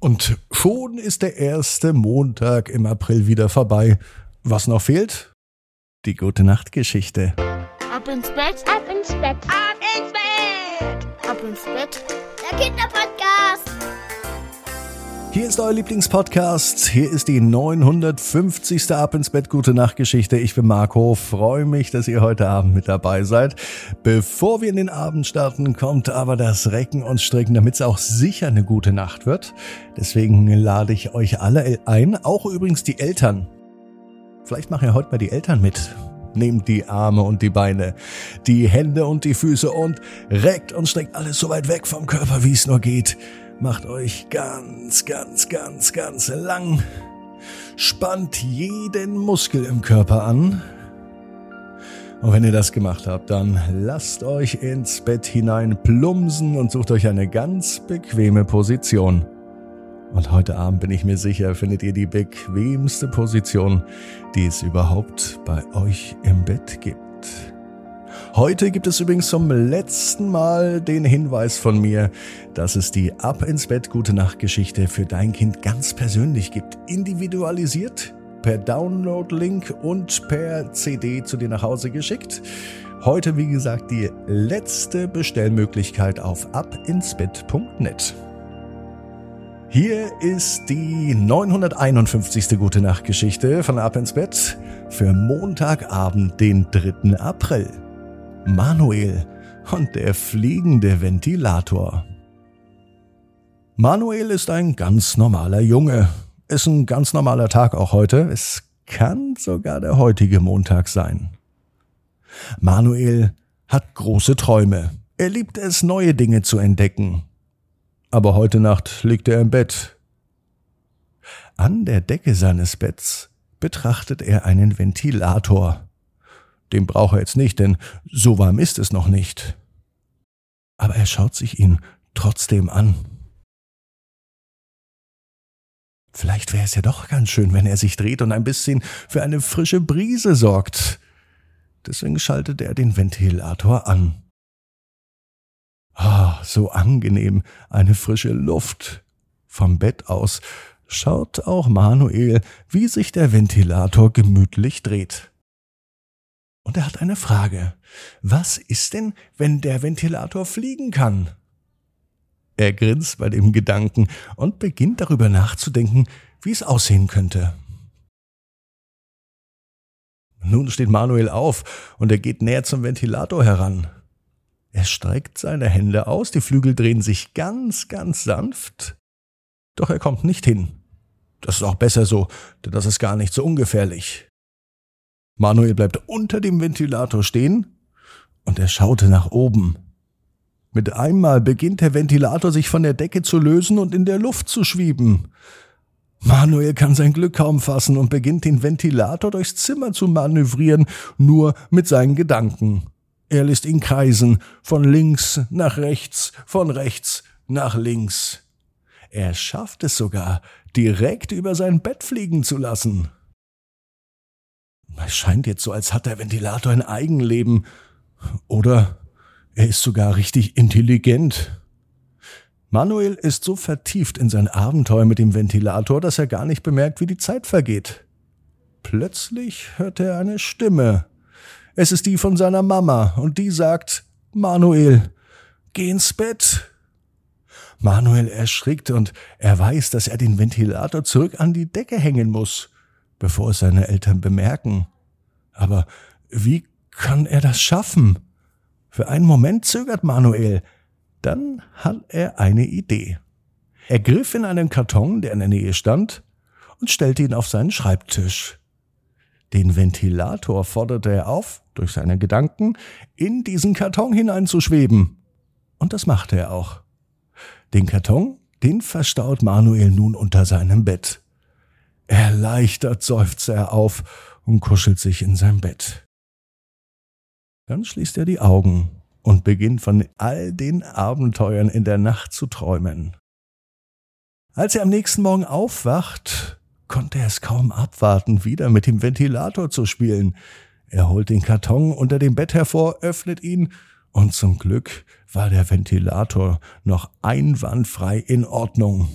Und schon ist der erste Montag im April wieder vorbei. Was noch fehlt? Die gute Nachtgeschichte. Ab ins Bett, ab ins Bett, ab ins Bett, ab ins Bett. Der Kinderpodcast. Hier ist euer Lieblingspodcast. Hier ist die 950. Ab ins Bett Gute Nachtgeschichte. Ich bin Marco. Freue mich, dass ihr heute Abend mit dabei seid. Bevor wir in den Abend starten, kommt aber das Recken und Strecken, damit es auch sicher eine gute Nacht wird. Deswegen lade ich euch alle ein, auch übrigens die Eltern. Vielleicht machen ja heute mal die Eltern mit. Nehmt die Arme und die Beine, die Hände und die Füße und reckt und streckt alles so weit weg vom Körper, wie es nur geht. Macht euch ganz, ganz, ganz, ganz lang. Spannt jeden Muskel im Körper an. Und wenn ihr das gemacht habt, dann lasst euch ins Bett hinein plumsen und sucht euch eine ganz bequeme Position. Und heute Abend bin ich mir sicher, findet ihr die bequemste Position, die es überhaupt bei euch im Bett gibt. Heute gibt es übrigens zum letzten Mal den Hinweis von mir, dass es die Ab ins Bett gute Nacht Geschichte für dein Kind ganz persönlich gibt, individualisiert, per Download-Link und per CD zu dir nach Hause geschickt. Heute, wie gesagt, die letzte Bestellmöglichkeit auf abinsbett.net. Hier ist die 951. Gute Nacht Geschichte von Ab ins Bett für Montagabend, den 3. April. Manuel und der fliegende Ventilator. Manuel ist ein ganz normaler Junge. Ist ein ganz normaler Tag auch heute. Es kann sogar der heutige Montag sein. Manuel hat große Träume. Er liebt es, neue Dinge zu entdecken aber heute Nacht liegt er im Bett. An der Decke seines Betts betrachtet er einen Ventilator. Den braucht er jetzt nicht, denn so warm ist es noch nicht. Aber er schaut sich ihn trotzdem an. Vielleicht wäre es ja doch ganz schön, wenn er sich dreht und ein bisschen für eine frische Brise sorgt. Deswegen schaltet er den Ventilator an. Ah, so angenehm, eine frische Luft. Vom Bett aus schaut auch Manuel, wie sich der Ventilator gemütlich dreht. Und er hat eine Frage. Was ist denn, wenn der Ventilator fliegen kann? Er grinst bei dem Gedanken und beginnt darüber nachzudenken, wie es aussehen könnte. Nun steht Manuel auf und er geht näher zum Ventilator heran. Er streckt seine Hände aus, die Flügel drehen sich ganz, ganz sanft, doch er kommt nicht hin. Das ist auch besser so, denn das ist gar nicht so ungefährlich. Manuel bleibt unter dem Ventilator stehen und er schaute nach oben. Mit einmal beginnt der Ventilator sich von der Decke zu lösen und in der Luft zu schweben. Manuel kann sein Glück kaum fassen und beginnt den Ventilator durchs Zimmer zu manövrieren, nur mit seinen Gedanken. Er lässt ihn kreisen, von links nach rechts, von rechts nach links. Er schafft es sogar, direkt über sein Bett fliegen zu lassen. Es scheint jetzt so, als hat der Ventilator ein Eigenleben. Oder er ist sogar richtig intelligent. Manuel ist so vertieft in sein Abenteuer mit dem Ventilator, dass er gar nicht bemerkt, wie die Zeit vergeht. Plötzlich hört er eine Stimme. Es ist die von seiner Mama und die sagt, Manuel, geh ins Bett. Manuel erschrickt und er weiß, dass er den Ventilator zurück an die Decke hängen muss, bevor es seine Eltern bemerken. Aber wie kann er das schaffen? Für einen Moment zögert Manuel, dann hat er eine Idee. Er griff in einen Karton, der in der Nähe stand, und stellte ihn auf seinen Schreibtisch. Den Ventilator forderte er auf, durch seine Gedanken, in diesen Karton hineinzuschweben. Und das machte er auch. Den Karton, den verstaut Manuel nun unter seinem Bett. Erleichtert seufzt er auf und kuschelt sich in sein Bett. Dann schließt er die Augen und beginnt von all den Abenteuern in der Nacht zu träumen. Als er am nächsten Morgen aufwacht, konnte er es kaum abwarten, wieder mit dem Ventilator zu spielen. Er holt den Karton unter dem Bett hervor, öffnet ihn, und zum Glück war der Ventilator noch einwandfrei in Ordnung.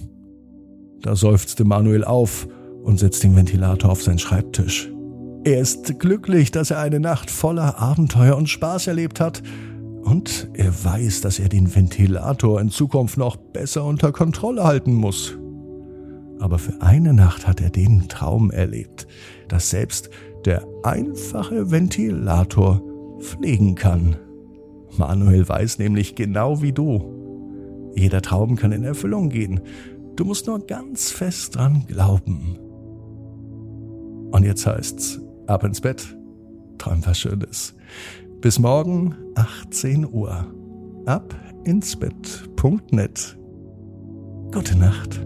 Da seufzte Manuel auf und setzt den Ventilator auf seinen Schreibtisch. Er ist glücklich, dass er eine Nacht voller Abenteuer und Spaß erlebt hat. Und er weiß, dass er den Ventilator in Zukunft noch besser unter Kontrolle halten muss. Aber für eine Nacht hat er den Traum erlebt, dass selbst der einfache Ventilator fliegen kann. Manuel weiß nämlich genau wie du. Jeder Traum kann in Erfüllung gehen. Du musst nur ganz fest dran glauben. Und jetzt heißt's, ab ins Bett, träum was Schönes. Bis morgen, 18 Uhr. Ab ins Bett.net. Gute Nacht.